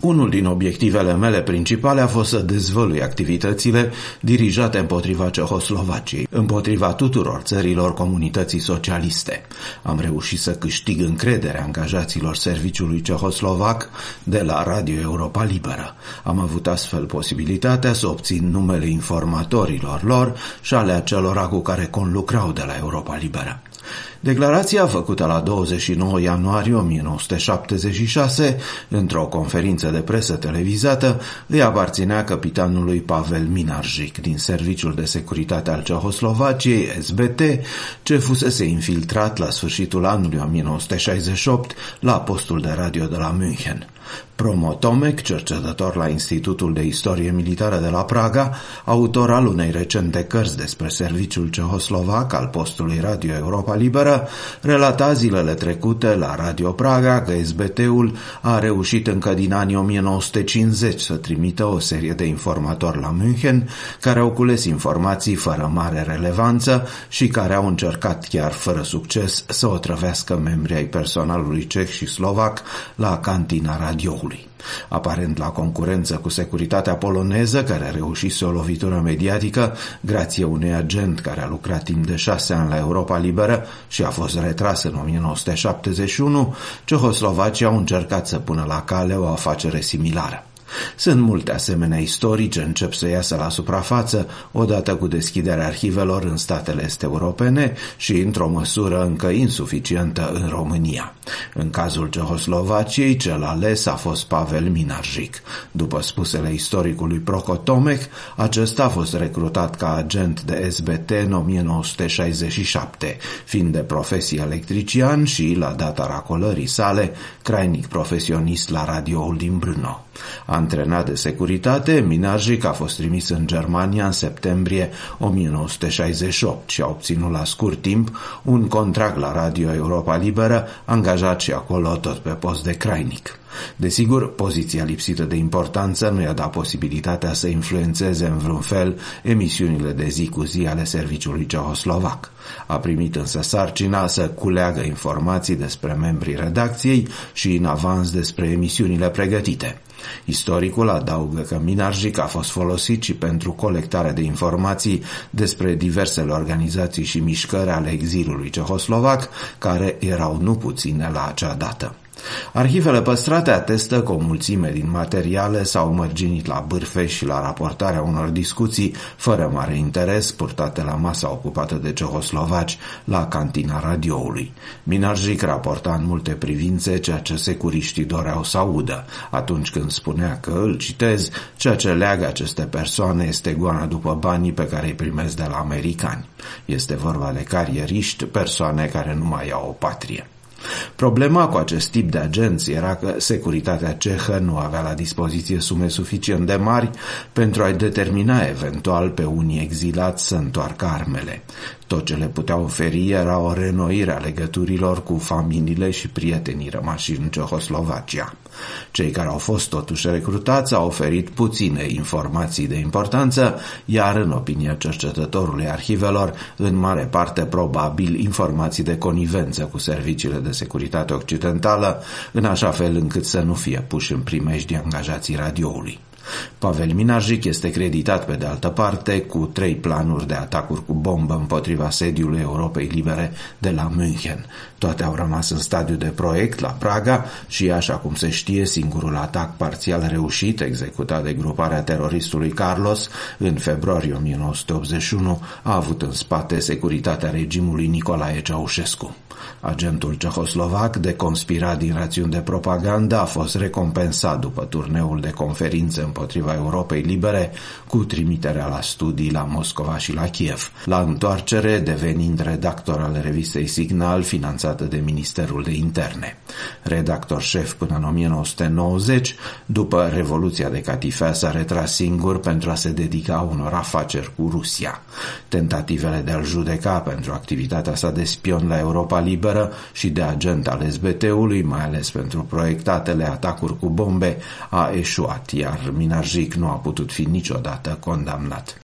Unul din obiectivele mele principale a fost să dezvălui activitățile dirijate împotriva Cehoslovaciei, împotriva tuturor țărilor comunității socialiste. Am reușit să câștig încrederea angajaților serviciului cehoslovac de la Radio Europa Liberă. Am avut astfel posibilitatea să obțin numele informatorilor lor și ale acelora cu care conlucrau de la Europa Liberă. Declarația făcută la 29 ianuarie 1976, într-o conferință de presă televizată, îi aparținea capitanului Pavel Minarjic din Serviciul de Securitate al Cehoslovaciei, SBT, ce fusese infiltrat la sfârșitul anului 1968 la postul de radio de la München. Promotomec, cercetător la Institutul de Istorie Militară de la Praga, autor al unei recente cărți despre serviciul cehoslovac al postului Radio Europa Liberă, relata zilele trecute la Radio Praga că SBT-ul a reușit încă din anii 1950 să trimită o serie de informatori la München care au cules informații fără mare relevanță și care au încercat chiar fără succes să otrăvească membrii ai personalului ceh și slovac la cantina radioului. Aparent la concurență cu securitatea poloneză, care reușise o lovitură mediatică grație unui agent care a lucrat timp de șase ani la Europa Liberă și a fost retras în 1971, Cehoslovacia au încercat să pună la cale o afacere similară. Sunt multe asemenea istorii ce încep să iasă la suprafață odată cu deschiderea arhivelor în statele este europene și într-o măsură încă insuficientă în România. În cazul Cehoslovaciei, cel ales a fost Pavel Minarjic. După spusele istoricului Procotomec, acesta a fost recrutat ca agent de SBT în 1967, fiind de profesie electrician și, la data racolării sale, crainic profesionist la radioul din Brno. Antrenat de securitate, Minarjic a fost trimis în Germania în septembrie 1968 și a obținut la scurt timp un contract la Radio Europa Liberă, angajat și acolo tot pe post de crainic. Desigur, poziția lipsită de importanță nu i-a dat posibilitatea să influențeze în vreun fel emisiunile de zi cu zi ale serviciului cehoslovac. A primit însă sarcina să culeagă informații despre membrii redacției și în avans despre emisiunile pregătite. Istoricul adaugă că Minarjic a fost folosit și pentru colectarea de informații despre diversele organizații și mișcări ale exilului cehoslovac, care erau nu puține la acea dată. Arhivele păstrate atestă că o mulțime din materiale s-au mărginit la bârfe și la raportarea unor discuții fără mare interes purtate la masa ocupată de cehoslovaci la cantina radioului. Minarjic raporta în multe privințe ceea ce securiștii doreau să audă, atunci când spunea că îl citez, ceea ce leagă aceste persoane este goana după banii pe care îi primesc de la americani. Este vorba de carieriști, persoane care nu mai au o patrie. Problema cu acest tip de agenți era că securitatea cehă nu avea la dispoziție sume suficient de mari pentru a-i determina eventual pe unii exilați să întoarcă armele. Tot ce le putea oferi era o renoire a legăturilor cu familiile și prietenii rămași în Cehoslovacia. Cei care au fost totuși recrutați au oferit puține informații de importanță, iar în opinia cercetătorului arhivelor, în mare parte probabil informații de conivență cu serviciile de securitate occidentală, în așa fel încât să nu fie puși în primești angajații radioului. Pavel Minarjic este creditat pe de altă parte cu trei planuri de atacuri cu bombă împotriva sediului Europei Libere de la München. Toate au rămas în stadiu de proiect la Praga și, așa cum se știe, singurul atac parțial reușit, executat de gruparea teroristului Carlos în februarie 1981, a avut în spate securitatea regimului Nicolae Ceaușescu. Agentul cehoslovac de conspirat din rațiuni de propagandă a fost recompensat după turneul de conferințe împotriva împotriva Europei Libere cu trimiterea la studii la Moscova și la Kiev. La întoarcere, devenind redactor al revistei Signal, finanțată de Ministerul de Interne. Redactor șef până în 1990, după Revoluția de Catifea s-a retras singur pentru a se dedica unor afaceri cu Rusia. Tentativele de a-l judeca pentru activitatea sa de spion la Europa Liberă și de agent al SBT-ului, mai ales pentru proiectatele atacuri cu bombe, a eșuat, iar Minarjic nu a putut fi niciodată condamnat.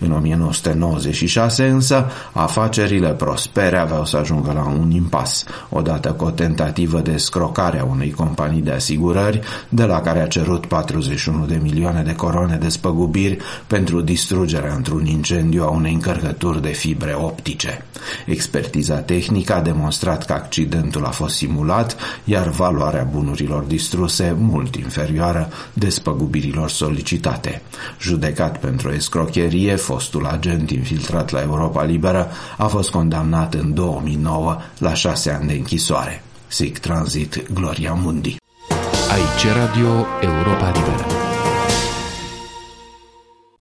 În 1996 însă, afacerile prospere aveau să ajungă la un impas, odată cu o tentativă de scrocare a unei companii de asigurări, de la care a cerut 41 de milioane de coroane de spăgubiri pentru distrugerea într-un incendiu a unei încărcături de fibre optice. Expertiza tehnică a demonstrat că accidentul a fost simulat, iar valoarea bunurilor distruse mult inferioară despăgubirilor solicitate. Judecat pentru escrocherie, fostul agent infiltrat la Europa Liberă a fost condamnat în 2009 la șase ani de închisoare. SIC Transit Gloria Mundi. Aici Radio Europa Liberă.